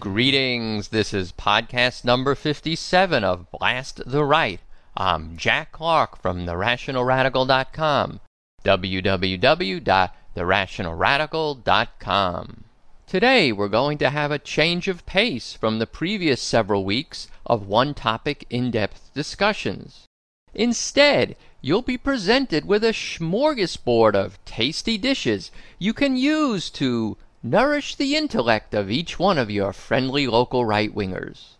Greetings. This is podcast number 57 of Blast the Right. I'm Jack Clark from TheRationalRadical.com. www.therationalradical.com. Today we're going to have a change of pace from the previous several weeks of one topic in depth discussions. Instead, you'll be presented with a smorgasbord of tasty dishes you can use to nourish the intellect of each one of your friendly local right wingers.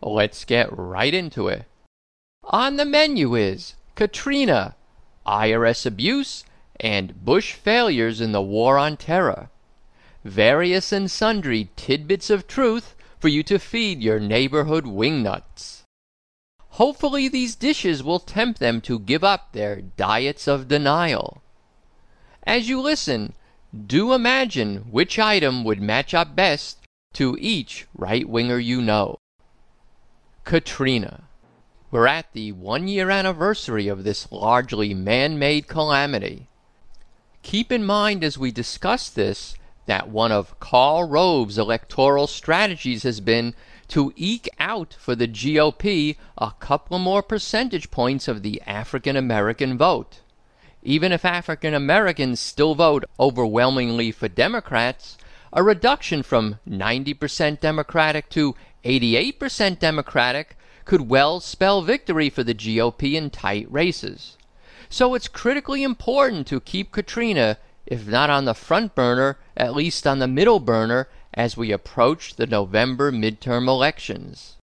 Let's get right into it. On the menu is Katrina, IRS abuse, and Bush failures in the war on terror. Various and sundry tidbits of truth for you to feed your neighborhood wingnuts. Hopefully, these dishes will tempt them to give up their diets of denial. As you listen, do imagine which item would match up best to each right winger you know. Katrina. We're at the one year anniversary of this largely man made calamity. Keep in mind as we discuss this that one of Karl Rove's electoral strategies has been to eke out for the GOP a couple more percentage points of the African American vote even if African Americans still vote overwhelmingly for Democrats, a reduction from 90% Democratic to 88% Democratic could well spell victory for the GOP in tight races. So it's critically important to keep Katrina, if not on the front burner, at least on the middle burner as we approach the November midterm elections.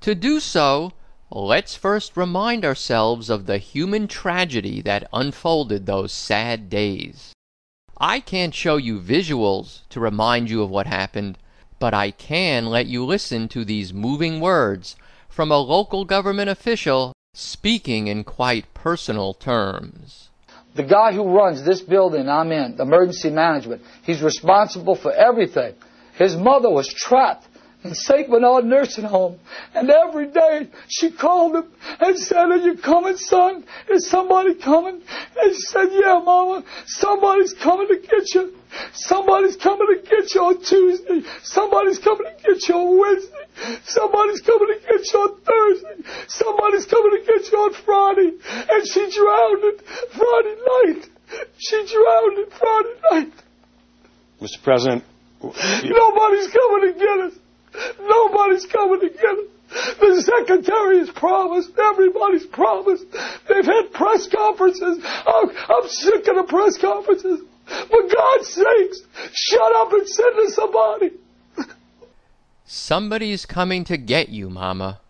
To do so, Let's first remind ourselves of the human tragedy that unfolded those sad days. I can't show you visuals to remind you of what happened, but I can let you listen to these moving words from a local government official speaking in quite personal terms. The guy who runs this building I'm in, emergency management, he's responsible for everything. His mother was trapped in St. Bernard Nursing Home. And every day she called him and said, Are you coming, son? Is somebody coming? And he said, Yeah, Mama, somebody's coming to get you. Somebody's coming to get you on Tuesday. Somebody's coming to get you on Wednesday. Somebody's coming to get you on Thursday. Somebody's coming to get you on Friday. And she drowned it Friday night. She drowned it Friday night. Mr. President, Nobody's coming to get us. Nobody's coming to get us. The secretary has promised. Everybody's promised. They've had press conferences. I'm, I'm sick of the press conferences. For God's sakes, shut up and send us somebody. Somebody's coming to get you, Mama.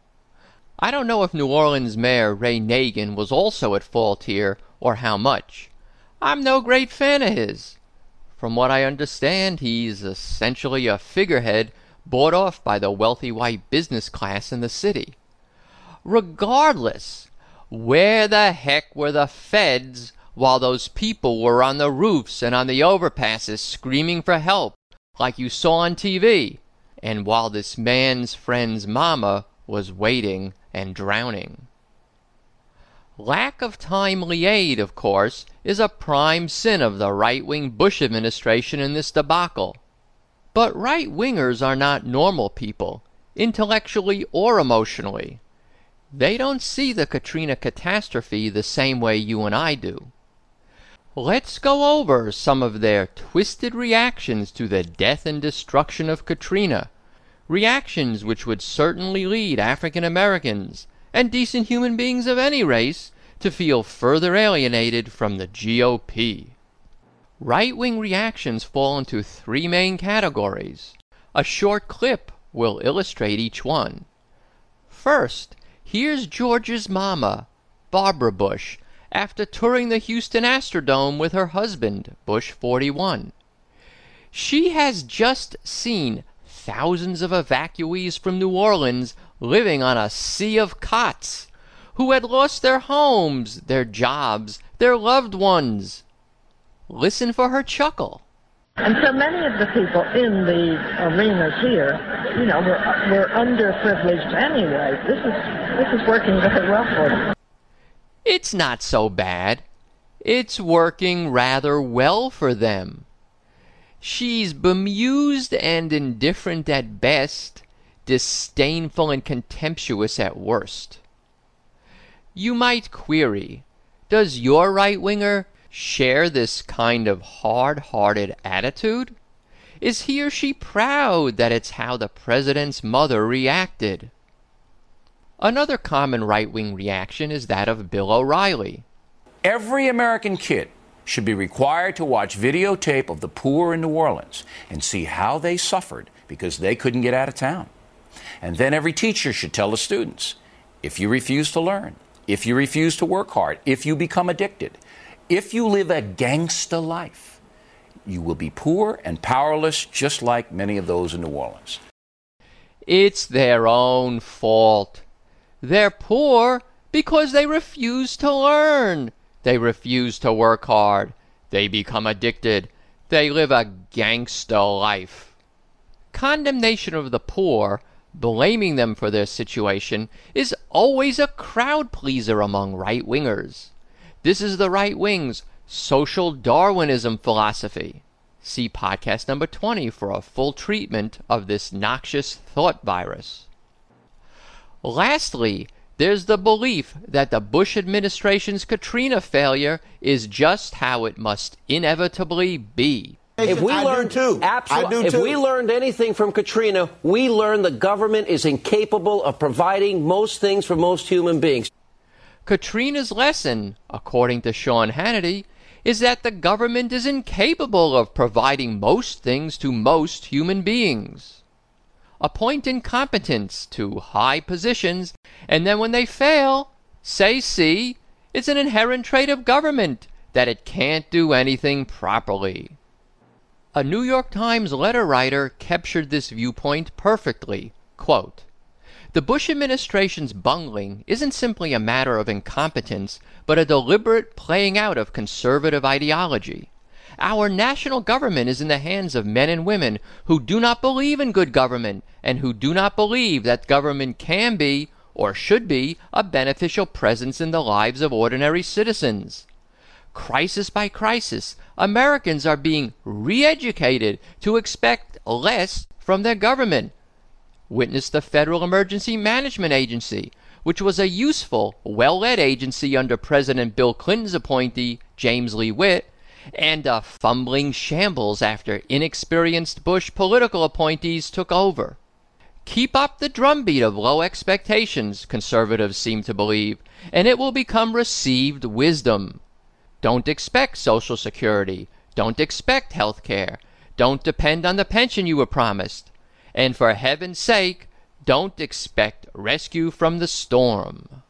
I don't know if New Orleans Mayor Ray Nagin was also at fault here, or how much. I'm no great fan of his. From what I understand, he's essentially a figurehead bought off by the wealthy white business class in the city. Regardless, where the heck were the feds while those people were on the roofs and on the overpasses screaming for help, like you saw on TV, and while this man's friend's mama was waiting and drowning? Lack of timely aid, of course, is a prime sin of the right wing Bush administration in this debacle. But right wingers are not normal people, intellectually or emotionally. They don't see the Katrina catastrophe the same way you and I do. Let's go over some of their twisted reactions to the death and destruction of Katrina. Reactions which would certainly lead African Americans and decent human beings of any race to feel further alienated from the GOP. Right wing reactions fall into three main categories. A short clip will illustrate each one. First, here's George's mama, Barbara Bush, after touring the Houston Astrodome with her husband, Bush 41. She has just seen thousands of evacuees from New Orleans living on a sea of cots who had lost their homes, their jobs, their loved ones. Listen for her chuckle. And so many of the people in the arenas here, you know, were, were underprivileged anyway. This is, this is working very well for them. It's not so bad. It's working rather well for them. She's bemused and indifferent at best, disdainful and contemptuous at worst. You might query, does your right winger share this kind of hard hearted attitude? Is he or she proud that it's how the president's mother reacted? Another common right wing reaction is that of Bill O'Reilly. Every American kid should be required to watch videotape of the poor in New Orleans and see how they suffered because they couldn't get out of town. And then every teacher should tell the students if you refuse to learn, if you refuse to work hard, if you become addicted, if you live a gangster life, you will be poor and powerless just like many of those in New Orleans. It's their own fault. They're poor because they refuse to learn. They refuse to work hard. They become addicted. They live a gangster life. Condemnation of the poor, blaming them for their situation, is always a crowd pleaser among right wingers. This is the right wing's social Darwinism philosophy. See podcast number 20 for a full treatment of this noxious thought virus. Lastly, there's the belief that the Bush administration's Katrina failure is just how it must inevitably be. If we I learned too. Absolutely, I do if too. we learned anything from Katrina, we learned the government is incapable of providing most things for most human beings. Katrina's lesson, according to Sean Hannity, is that the government is incapable of providing most things to most human beings. Appoint incompetents to high positions, and then when they fail, say, see, it's an inherent trait of government that it can't do anything properly. A New York Times letter writer captured this viewpoint perfectly. Quote, the Bush administration's bungling isn't simply a matter of incompetence, but a deliberate playing out of conservative ideology. Our national government is in the hands of men and women who do not believe in good government and who do not believe that government can be or should be a beneficial presence in the lives of ordinary citizens. Crisis by crisis, Americans are being re educated to expect less from their government. Witness the Federal Emergency Management Agency, which was a useful, well led agency under President Bill Clinton's appointee, James Lee Witt, and a fumbling shambles after inexperienced Bush political appointees took over. Keep up the drumbeat of low expectations, conservatives seem to believe, and it will become received wisdom. Don't expect Social Security. Don't expect health care. Don't depend on the pension you were promised. And for heaven's sake, don't expect rescue from the storm.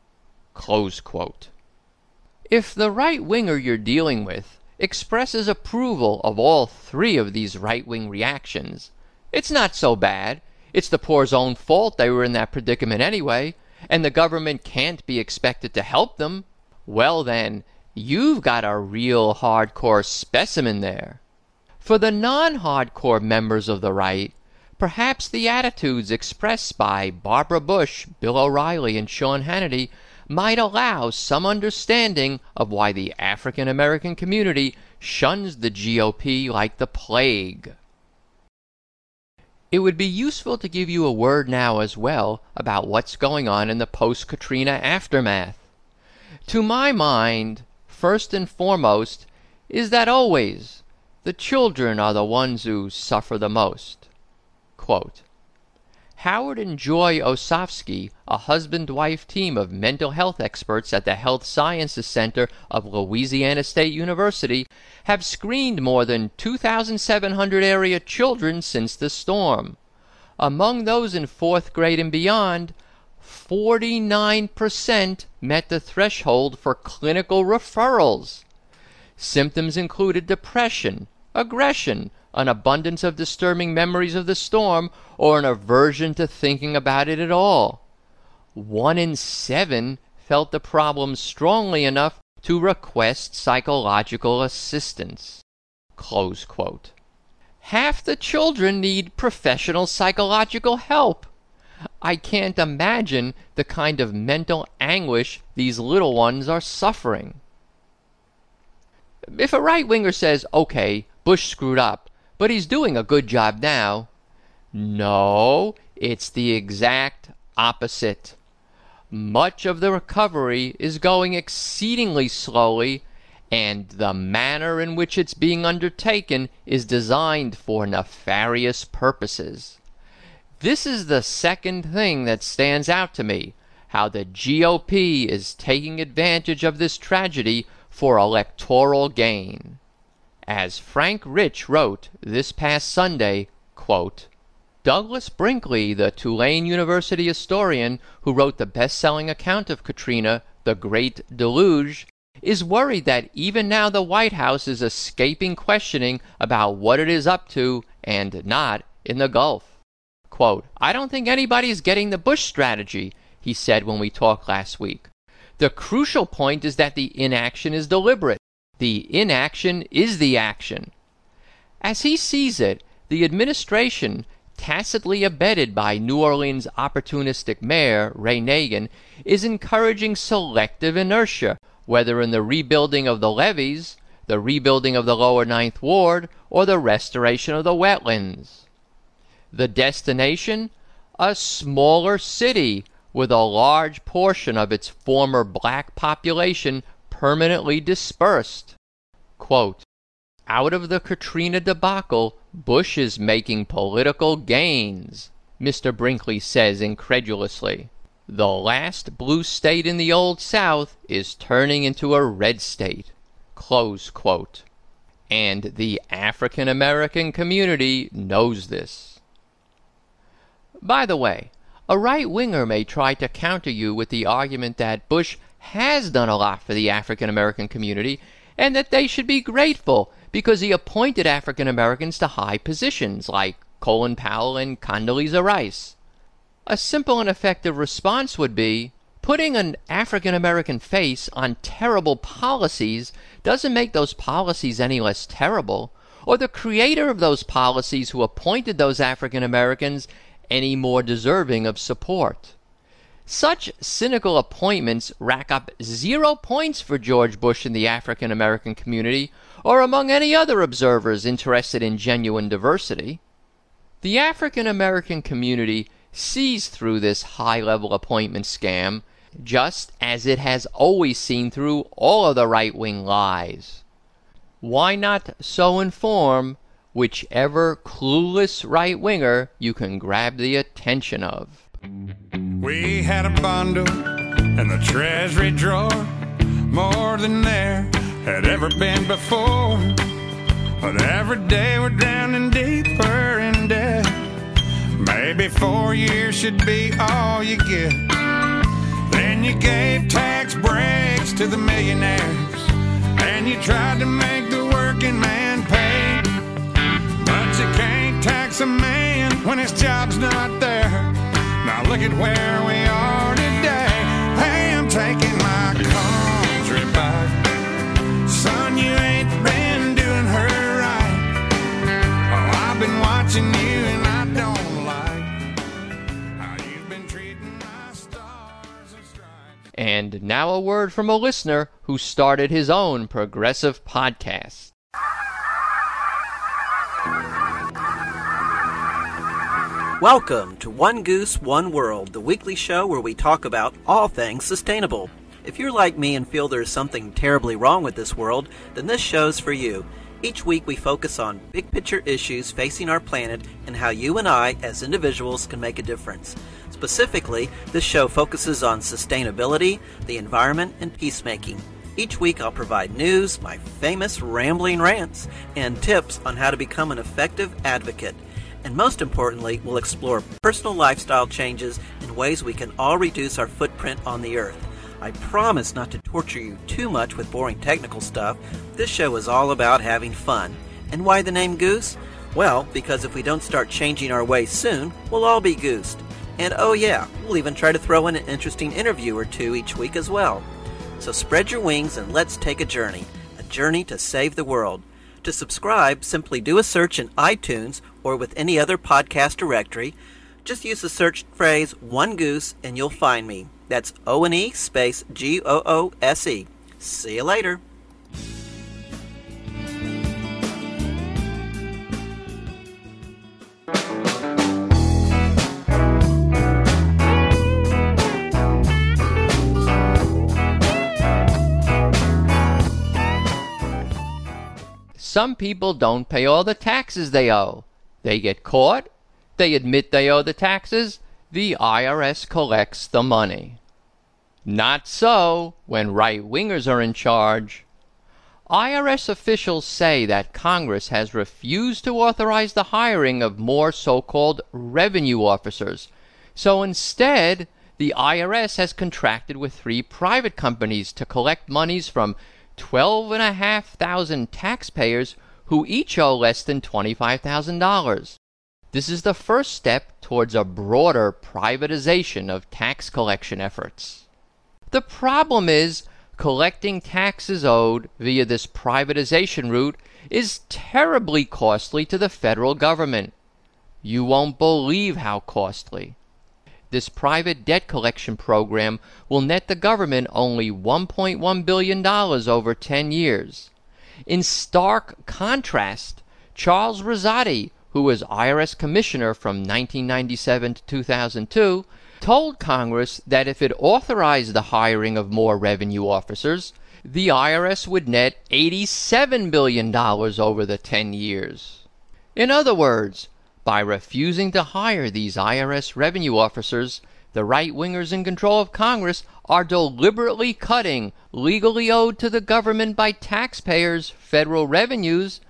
If the right winger you're dealing with expresses approval of all three of these right wing reactions, it's not so bad. It's the poor's own fault they were in that predicament anyway, and the government can't be expected to help them. Well, then, you've got a real hardcore specimen there. For the non hardcore members of the right, perhaps the attitudes expressed by Barbara Bush, Bill O'Reilly, and Sean Hannity might allow some understanding of why the African American community shuns the GOP like the plague. It would be useful to give you a word now as well about what's going on in the post Katrina aftermath. To my mind, first and foremost, is that always the children are the ones who suffer the most. Quote, Howard and Joy Osofsky, a husband wife team of mental health experts at the Health Sciences Center of Louisiana State University, have screened more than 2,700 area children since the storm. Among those in fourth grade and beyond, 49% met the threshold for clinical referrals. Symptoms included depression, aggression, an abundance of disturbing memories of the storm, or an aversion to thinking about it at all. One in seven felt the problem strongly enough to request psychological assistance. half the children need professional psychological help. I can't imagine the kind of mental anguish these little ones are suffering. If a right winger says, okay, Bush screwed up, but he's doing a good job now, no, it's the exact opposite. Much of the recovery is going exceedingly slowly, and the manner in which it's being undertaken is designed for nefarious purposes. This is the second thing that stands out to me how the GOP is taking advantage of this tragedy for electoral gain. As Frank Rich wrote this past Sunday, quote, Douglas Brinkley, the Tulane University historian who wrote the best selling account of Katrina, The Great Deluge, is worried that even now the White House is escaping questioning about what it is up to and not in the Gulf. Quote, I don't think anybody's getting the Bush strategy, he said when we talked last week. The crucial point is that the inaction is deliberate. The inaction is the action. As he sees it, the administration tacitly abetted by New Orleans opportunistic mayor Ray Nagin, is encouraging selective inertia, whether in the rebuilding of the levees, the rebuilding of the lower Ninth Ward, or the restoration of the wetlands. The destination? A smaller city with a large portion of its former black population permanently dispersed. Quote, out of the Katrina debacle, Bush is making political gains, Mr. Brinkley says incredulously. The last blue state in the Old South is turning into a red state. And the African American community knows this. By the way, a right winger may try to counter you with the argument that Bush has done a lot for the African American community and that they should be grateful because he appointed African Americans to high positions like Colin Powell and Condoleezza Rice. A simple and effective response would be putting an African American face on terrible policies doesn't make those policies any less terrible, or the creator of those policies who appointed those African Americans any more deserving of support. Such cynical appointments rack up zero points for George Bush in the African American community or among any other observers interested in genuine diversity. The African American community sees through this high level appointment scam just as it has always seen through all of the right wing lies. Why not so inform whichever clueless right winger you can grab the attention of? We had a bundle in the treasury drawer, more than there had ever been before. But every day we're drowning deeper in debt. Maybe four years should be all you get. Then you gave tax breaks to the millionaires, and you tried to make the working man pay. But you can't tax a man when his job's not there. Now look at where we are today. Hey, I'm taking my country back. Son, you ain't been doing her right. Oh, I've been watching you and I don't like how you've been treating my stars and stripes. And now a word from a listener who started his own progressive podcast. Welcome to One Goose, One World, the weekly show where we talk about all things sustainable. If you're like me and feel there's something terribly wrong with this world, then this show's for you. Each week we focus on big picture issues facing our planet and how you and I, as individuals, can make a difference. Specifically, this show focuses on sustainability, the environment, and peacemaking. Each week I'll provide news, my famous rambling rants, and tips on how to become an effective advocate and most importantly, we'll explore personal lifestyle changes and ways we can all reduce our footprint on the earth. I promise not to torture you too much with boring technical stuff. This show is all about having fun. And why the name Goose? Well, because if we don't start changing our ways soon, we'll all be goosed. And oh yeah, we'll even try to throw in an interesting interview or two each week as well. So spread your wings and let's take a journey. A journey to save the world. To subscribe, simply do a search in iTunes or with any other podcast directory. Just use the search phrase One Goose and you'll find me. That's O N E space G O O S E. See you later. Some people don't pay all the taxes they owe. They get caught, they admit they owe the taxes, the IRS collects the money. Not so when right wingers are in charge. IRS officials say that Congress has refused to authorize the hiring of more so called revenue officers. So instead, the IRS has contracted with three private companies to collect monies from 12,500 taxpayers who each owe less than $25,000. This is the first step towards a broader privatization of tax collection efforts. The problem is collecting taxes owed via this privatization route is terribly costly to the federal government. You won't believe how costly. This private debt collection program will net the government only $1.1 billion over 10 years. In stark contrast, Charles Rossotti, who was IRS Commissioner from 1997 to 2002, told Congress that if it authorized the hiring of more revenue officers, the IRS would net $87 billion over the 10 years. In other words, by refusing to hire these IRS revenue officers, the right wingers in control of Congress are deliberately cutting legally owed to the government by taxpayers federal revenues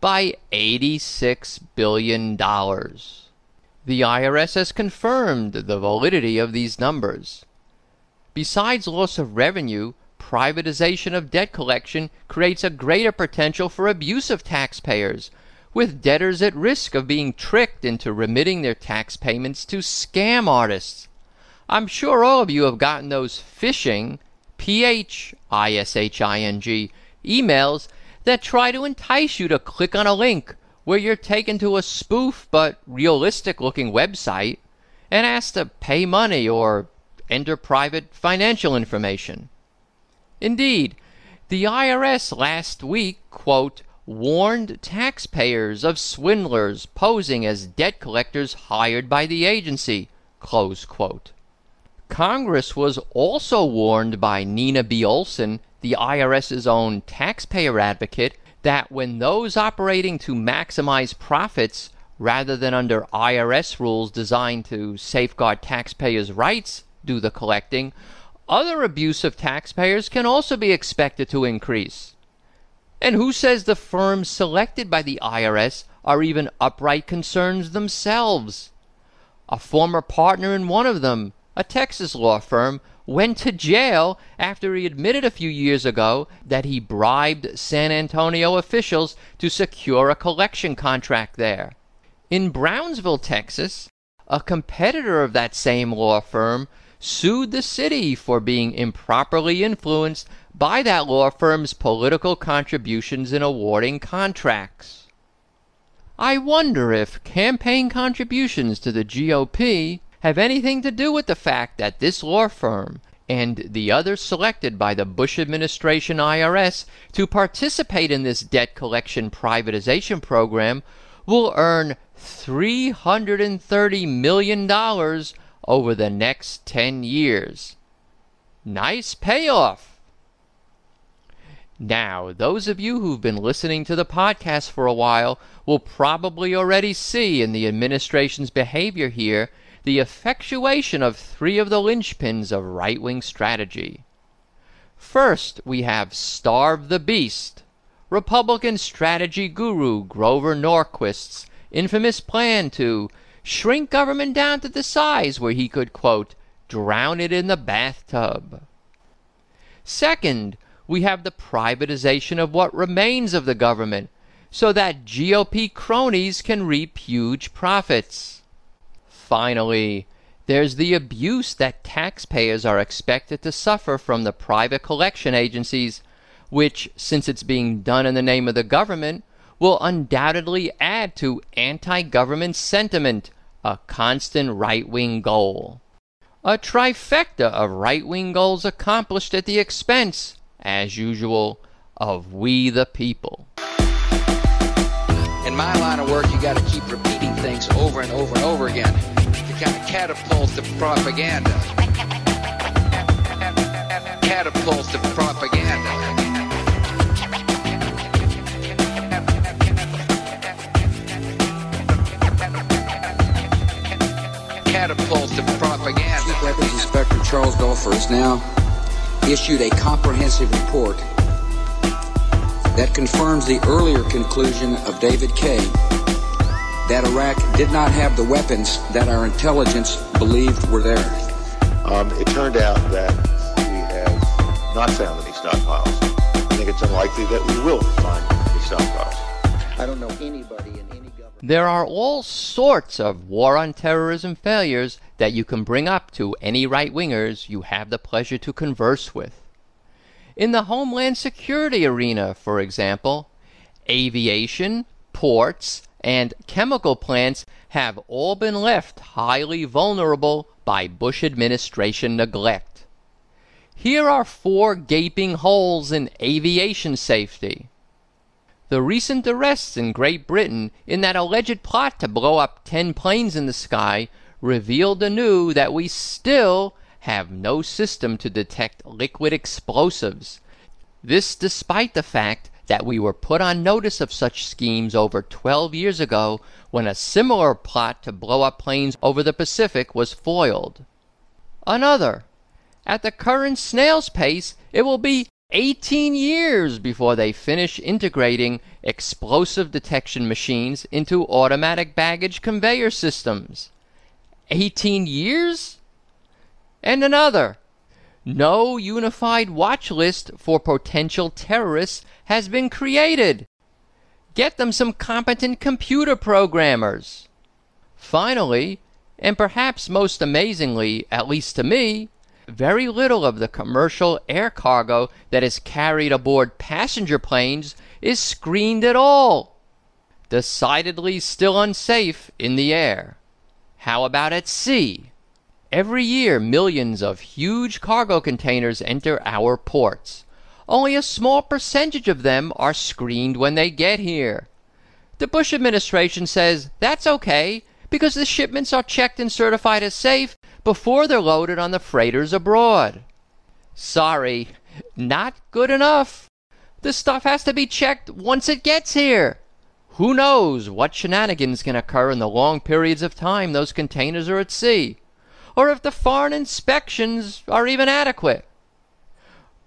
by $86 billion. The IRS has confirmed the validity of these numbers. Besides loss of revenue, privatization of debt collection creates a greater potential for abuse of taxpayers with debtors at risk of being tricked into remitting their tax payments to scam artists. I'm sure all of you have gotten those phishing, P H I S H I N G, emails that try to entice you to click on a link where you're taken to a spoof but realistic looking website and asked to pay money or enter private financial information. Indeed, the IRS last week, quote, warned taxpayers of swindlers posing as debt collectors hired by the agency. Congress was also warned by Nina B. Olson, the IRS's own taxpayer advocate, that when those operating to maximize profits rather than under IRS rules designed to safeguard taxpayers' rights do the collecting, other abuse of taxpayers can also be expected to increase. And who says the firms selected by the IRS are even upright concerns themselves? A former partner in one of them, a Texas law firm, went to jail after he admitted a few years ago that he bribed San Antonio officials to secure a collection contract there. In Brownsville, Texas, a competitor of that same law firm sued the city for being improperly influenced by that law firm's political contributions in awarding contracts. I wonder if campaign contributions to the GOP have anything to do with the fact that this law firm and the others selected by the Bush administration IRS to participate in this debt collection privatization program will earn $330 million over the next 10 years. Nice payoff! Now, those of you who've been listening to the podcast for a while will probably already see in the administration's behavior here the effectuation of three of the linchpins of right wing strategy. First, we have Starve the Beast, Republican strategy guru Grover Norquist's infamous plan to shrink government down to the size where he could, quote, drown it in the bathtub. Second, we have the privatization of what remains of the government so that GOP cronies can reap huge profits. Finally, there's the abuse that taxpayers are expected to suffer from the private collection agencies, which, since it's being done in the name of the government, will undoubtedly add to anti government sentiment, a constant right wing goal. A trifecta of right wing goals accomplished at the expense, as usual, of we the people. In my line of work, you got to keep repeating things over and over and over again. It kind of catapults the propaganda. Catapults the propaganda. Catapults the propaganda. Chief Weapons Inspector Charles Duelfer has now issued a comprehensive report that confirms the earlier conclusion of David Kay that Iraq did not have the weapons that our intelligence believed were there. Um, it turned out that we have not found any stockpiles. I think it's unlikely that we will find any stockpiles. I don't know anybody in any government. There are all sorts of war on terrorism failures that you can bring up to any right wingers you have the pleasure to converse with. In the Homeland Security arena, for example, aviation, ports, and chemical plants have all been left highly vulnerable by Bush administration neglect. Here are four gaping holes in aviation safety. The recent arrests in Great Britain in that alleged plot to blow up 10 planes in the sky revealed anew that we still have no system to detect liquid explosives. This despite the fact that we were put on notice of such schemes over 12 years ago when a similar plot to blow up planes over the Pacific was foiled. Another. At the current snail's pace, it will be 18 years before they finish integrating explosive detection machines into automatic baggage conveyor systems. 18 years? And another. No unified watch list for potential terrorists has been created. Get them some competent computer programmers. Finally, and perhaps most amazingly, at least to me, very little of the commercial air cargo that is carried aboard passenger planes is screened at all. Decidedly still unsafe in the air. How about at sea? Every year, millions of huge cargo containers enter our ports. Only a small percentage of them are screened when they get here. The Bush administration says that's okay because the shipments are checked and certified as safe before they're loaded on the freighters abroad. Sorry, not good enough. The stuff has to be checked once it gets here. Who knows what shenanigans can occur in the long periods of time those containers are at sea, or if the foreign inspections are even adequate.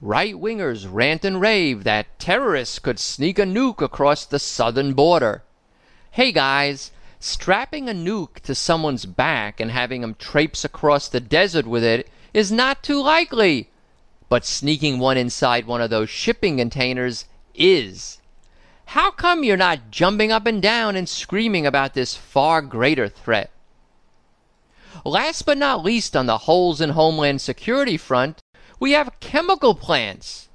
Right wingers rant and rave that terrorists could sneak a nuke across the southern border. Hey guys, strapping a nuke to someone's back and having him traipse across the desert with it is not too likely. But sneaking one inside one of those shipping containers is. How come you're not jumping up and down and screaming about this far greater threat? Last but not least on the holes in Homeland Security front, we have chemical plants.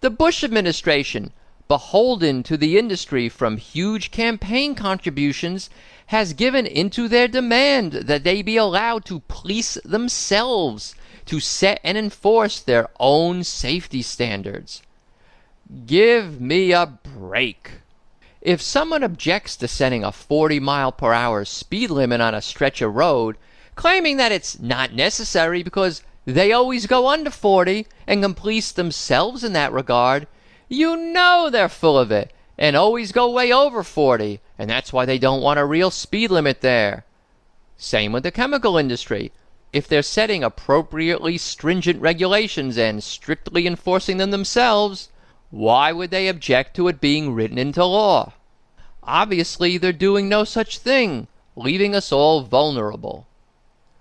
The Bush administration, beholden to the industry from huge campaign contributions, has given into their demand that they be allowed to police themselves to set and enforce their own safety standards. Give me a break. If someone objects to setting a 40 mile per hour speed limit on a stretch of road, claiming that it's not necessary because they always go under 40 and can police themselves in that regard, you know they're full of it and always go way over 40, and that's why they don't want a real speed limit there. Same with the chemical industry. If they're setting appropriately stringent regulations and strictly enforcing them themselves, why would they object to it being written into law? Obviously, they're doing no such thing, leaving us all vulnerable.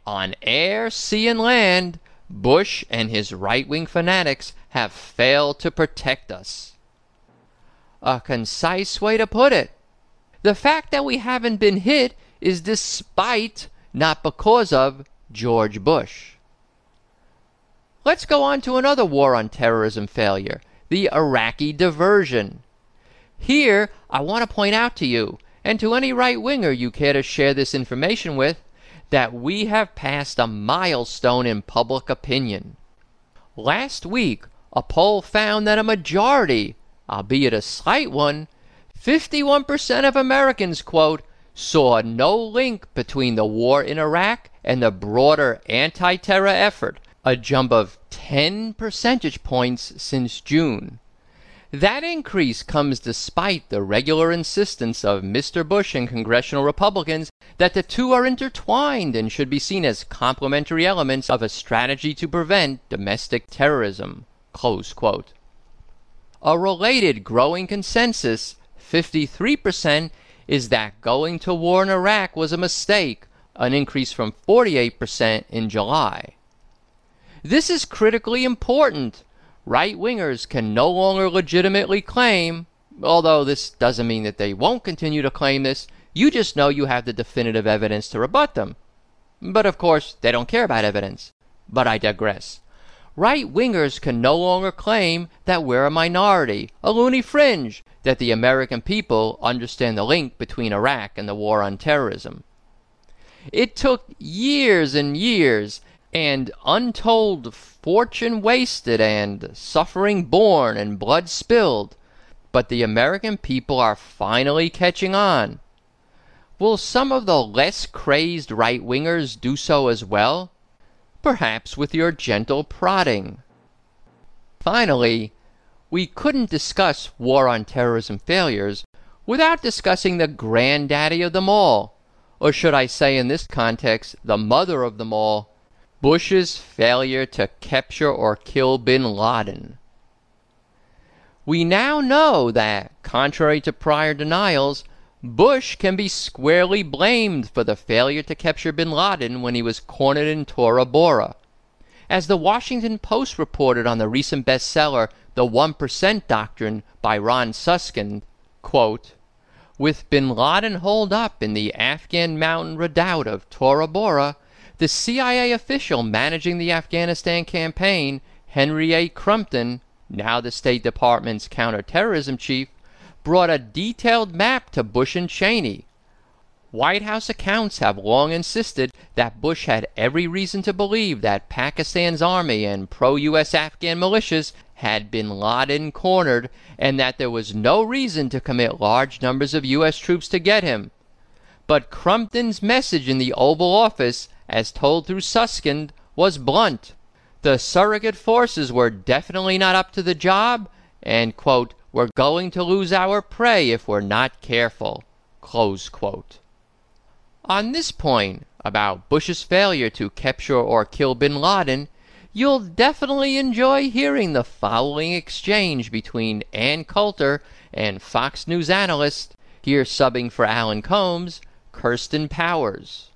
On air, sea, and land, Bush and his right wing fanatics have failed to protect us. A concise way to put it. The fact that we haven't been hit is despite, not because of, George Bush. Let's go on to another war on terrorism failure the Iraqi diversion. Here, I want to point out to you, and to any right winger you care to share this information with, that we have passed a milestone in public opinion. Last week, a poll found that a majority, albeit a slight one, 51% of Americans, quote, saw no link between the war in Iraq and the broader anti terror effort, a jump of 10 percentage points since June. That increase comes despite the regular insistence of Mr. Bush and congressional Republicans that the two are intertwined and should be seen as complementary elements of a strategy to prevent domestic terrorism. A related growing consensus, 53%, is that going to war in Iraq was a mistake, an increase from 48% in July. This is critically important right wingers can no longer legitimately claim, although this doesn't mean that they won't continue to claim this, you just know you have the definitive evidence to rebut them. But of course, they don't care about evidence. But I digress. Right wingers can no longer claim that we're a minority, a loony fringe, that the American people understand the link between Iraq and the war on terrorism. It took years and years and untold fortune wasted and suffering borne and blood spilled, but the American people are finally catching on. Will some of the less crazed right wingers do so as well? Perhaps with your gentle prodding. Finally, we couldn't discuss war on terrorism failures without discussing the granddaddy of them all, or should I say in this context, the mother of them all, Bush's failure to capture or kill bin Laden. We now know that, contrary to prior denials, Bush can be squarely blamed for the failure to capture bin Laden when he was cornered in Tora Bora. As the Washington Post reported on the recent bestseller, The 1% Doctrine by Ron Suskind, quote, with bin Laden holed up in the Afghan mountain redoubt of Tora Bora, the CIA official managing the Afghanistan campaign, Henry A. Crumpton, now the State Department's counterterrorism chief, brought a detailed map to Bush and Cheney. White House accounts have long insisted that Bush had every reason to believe that Pakistan's army and pro US Afghan militias had bin Laden cornered and that there was no reason to commit large numbers of U.S. troops to get him. But Crumpton's message in the Oval Office as told through Suskind, was blunt. The surrogate forces were definitely not up to the job, and, quote, we're going to lose our prey if we're not careful. On this point, about Bush's failure to capture or kill bin Laden, you'll definitely enjoy hearing the following exchange between Ann Coulter and Fox News analyst, here subbing for Alan Colmes, Kirsten Powers.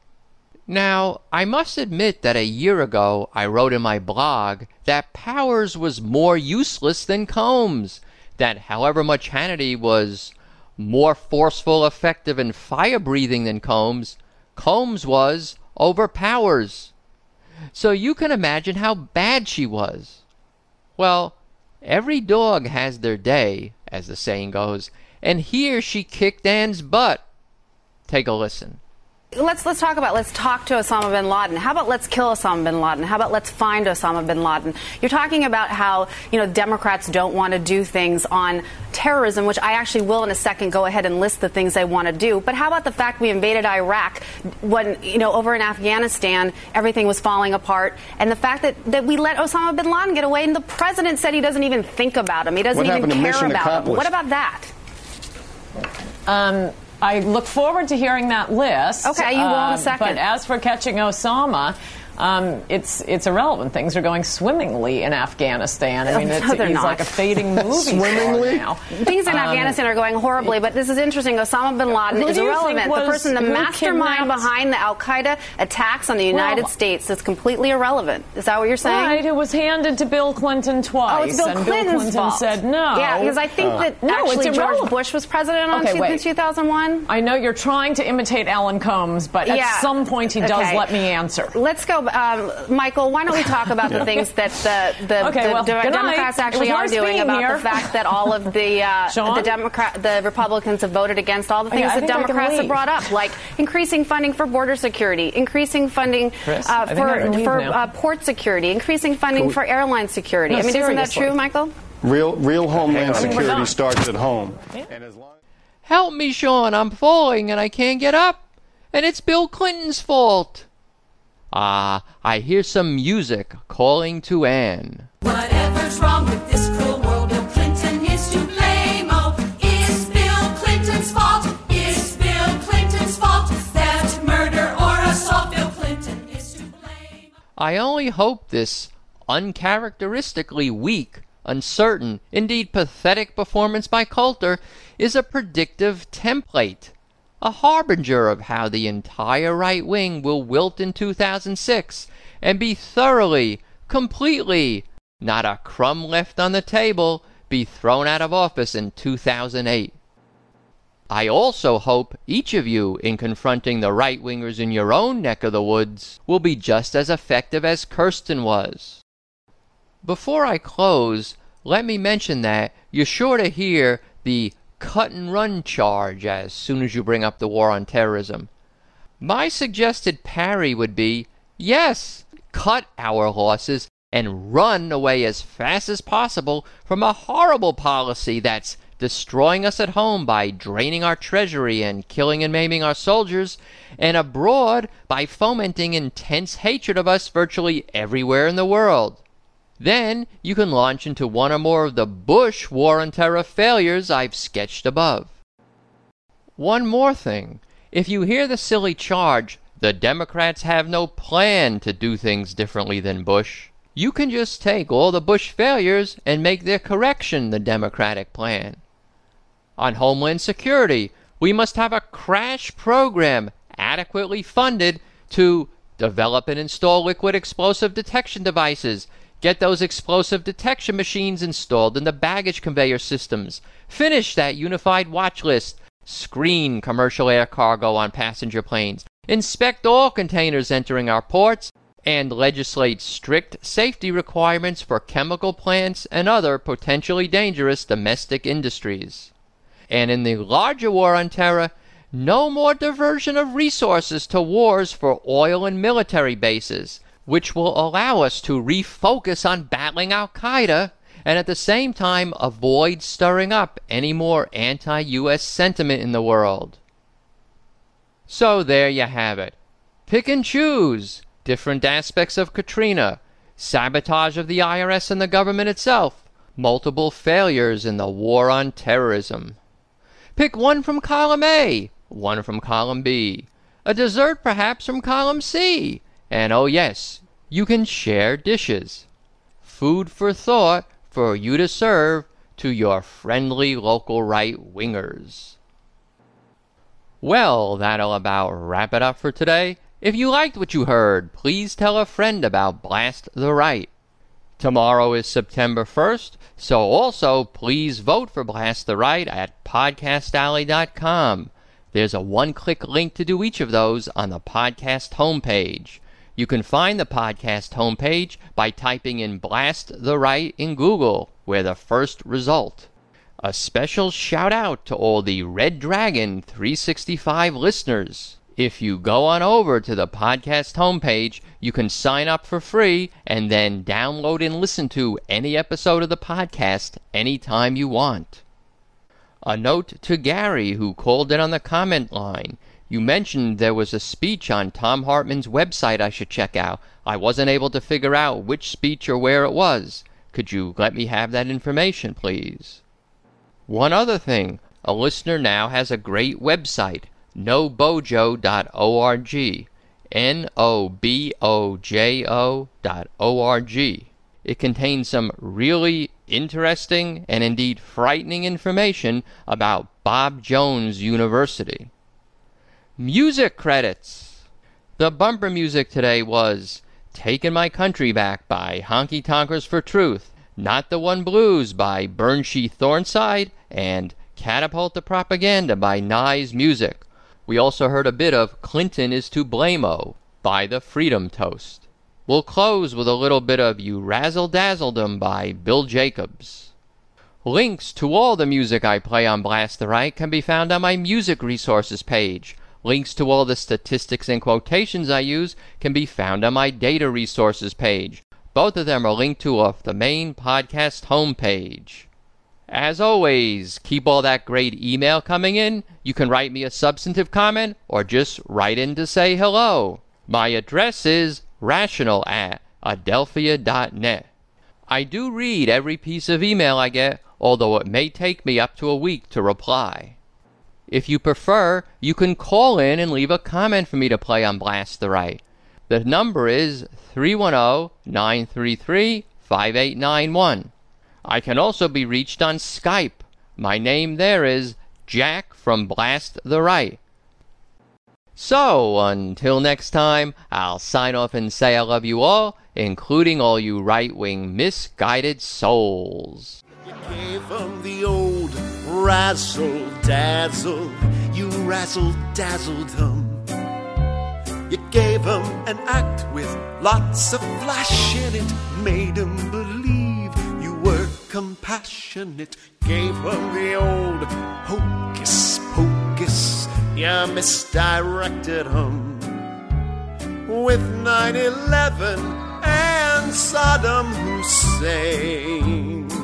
Now, I must admit that a year ago I wrote in my blog that Powers was more useless than Colmes, that however much Hannity was more forceful, effective, and fire breathing than Colmes, Colmes was over Powers. So you can imagine how bad she was. Well, every dog has their day, as the saying goes, and here she kicked Ann's butt. Take a listen let's let's talk about let's talk to Osama bin Laden. How about let's kill Osama bin Laden? How about let's find Osama bin Laden? You're talking about how you know Democrats don't want to do things on terrorism, which I actually will in a second go ahead and list the things they want to do. But how about the fact we invaded Iraq when you know over in Afghanistan everything was falling apart, and the fact that that we let Osama bin Laden get away, and the president said he doesn't even think about him, he doesn't what even care about him. What about that? Um, I look forward to hearing that list. Okay, you will in a um, second. But as for catching Osama, um, it's it's irrelevant. Things are going swimmingly in Afghanistan. I mean, no, it's, he's not. like a fading movie swimmingly now. Things in um, Afghanistan are going horribly, but this is interesting. Osama bin Laden is irrelevant. Was, the person, the mastermind kidnapped? behind the Al Qaeda attacks on the United well, States is completely irrelevant. Is that what you're saying? Right. It was handed to Bill Clinton twice, oh, it's Bill Clinton's Bill Clinton fault. said no. Yeah, because I think uh, that no, actually George Bush was president on okay, in 2001. I know you're trying to imitate Alan Colmes, but at some point he does okay. let me answer. Let's go um, Michael, why don't we talk about the things that the, the, Okay, the well, de- good night. Democrats actually are nice doing about here. the fact that all of the uh, the Democrat the Republicans have voted against all the things I that think I can Democrats have brought up, like increasing funding for border security, increasing funding Chris, uh, I think I for for uh, port security, increasing funding we- for airline security. No, I mean, isn't that true, Michael? Real, real homeland I mean, we're security done. starts at home. Help me, Sean. I'm falling and I can't get up. And it's Bill Clinton's fault. Ah, I hear some music calling to Ann. Whatever's wrong with this cruel world, Bill Clinton is to blame. Oh, is Bill Clinton's fault? Is Bill Clinton's fault that murder or assault? Bill Clinton is to blame. I only hope this uncharacteristically weak, uncertain, indeed pathetic performance by Coulter is a predictive template, a harbinger of how the entire right wing will wilt in 2006 and be thoroughly, completely, not a crumb left on the table, be thrown out of office in 2008. I also hope each of you, in confronting the right wingers in your own neck of the woods, will be just as effective as Kirsten was. Before I close, let me mention that you're sure to hear the cut and run charge as soon as you bring up the war on terrorism. My suggested parry would be yes, cut our losses and run away as fast as possible from a horrible policy that's destroying us at home by draining our treasury and killing and maiming our soldiers, and abroad by fomenting intense hatred of us virtually everywhere in the world. Then you can launch into one or more of the Bush war on terror failures I've sketched above. One more thing. If you hear the silly charge, the Democrats have no plan to do things differently than Bush, you can just take all the Bush failures and make their correction the Democratic plan. On Homeland Security, we must have a crash program adequately funded to develop and install liquid explosive detection devices, get those explosive detection machines installed in the baggage conveyor systems, finish that unified watch list, screen commercial air cargo on passenger planes, inspect all containers entering our ports, and legislate strict safety requirements for chemical plants and other potentially dangerous domestic industries. And in the larger war on terror, no more diversion of resources to wars for oil and military bases, which will allow us to refocus on battling Al Qaeda and at the same time avoid stirring up any more anti US sentiment in the world. So there you have it. Pick and choose different aspects of Katrina, sabotage of the IRS and the government itself, multiple failures in the war on terrorism. Pick one from column A, one from column B, a dessert perhaps from column C, and oh yes, you can share dishes. Food for thought for you to serve to your friendly local right wingers. Well, that'll about wrap it up for today. If you liked what you heard, please tell a friend about Blast the Right. Tomorrow is September 1st, so also please vote for Blast the Right at podcastalley.com. There's a one click link to do each of those on the podcast homepage. You can find the podcast homepage by typing in Blast the Right in Google. We're the first result. A special shout out to all the Red Dragon 365 listeners. If you go on over to the podcast homepage, you can sign up for free and then download and listen to any episode of the podcast anytime you want. A note to Gary, who called in on the comment line. You mentioned there was a speech on Thom Hartmann's website I should check out. I wasn't able to figure out which speech or where it was. Could you let me have that information, please? One other thing a listener now has a great website, nobojo.org. N O B O J O dot O R G. It contains some really interesting and indeed frightening information about Bob Jones University. Music credits. The bumper music today was Taking My Country Back by Honky Tonkers for Truth, Not the One Blues by Burnshee Thornside, and Catapult the Propaganda by Nye's Music. We also heard a bit of Clinton is to Blame-O by the Freedom Toast. We'll close with a little bit of You Razzle Dazzled 'em by Bill Jacobs. Links to all the music I play on Blast the Right can be found on my music resources page. Links to all the statistics and quotations I use can be found on my data resources page. Both of them are linked to off the main podcast homepage. As always, keep all that great email coming in. You can write me a substantive comment or just write in to say hello. My address is rational at adelphia.net. I do read every piece of email I get, although it may take me up to a week to reply. If you prefer, you can call in and leave a comment for me to play on Blast the Right. The number is 310 933 5891. I can also be reached on Skype. My name there is Jack from Blast the Right. So, until next time, I'll sign off and say I love you all, including all you right wing misguided souls. Razzle dazzle. You razzle dazzled them. You gave 'em an act with lots of flash in it. Made 'em believe you were compassionate. Gave 'em the old hocus pocus. You misdirected 'em with 9 11 and Saddam Hussein.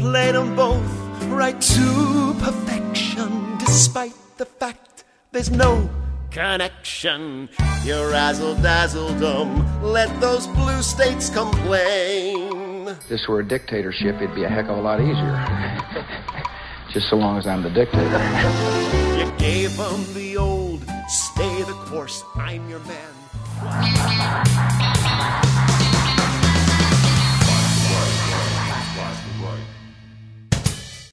Played them both right to perfection, despite the fact there's no connection. You razzle dazzled them, let those blue states complain. If this were a dictatorship, it'd be a heck of a lot easier. Just so long as I'm the dictator. You gave them the old stay the course, I'm your man.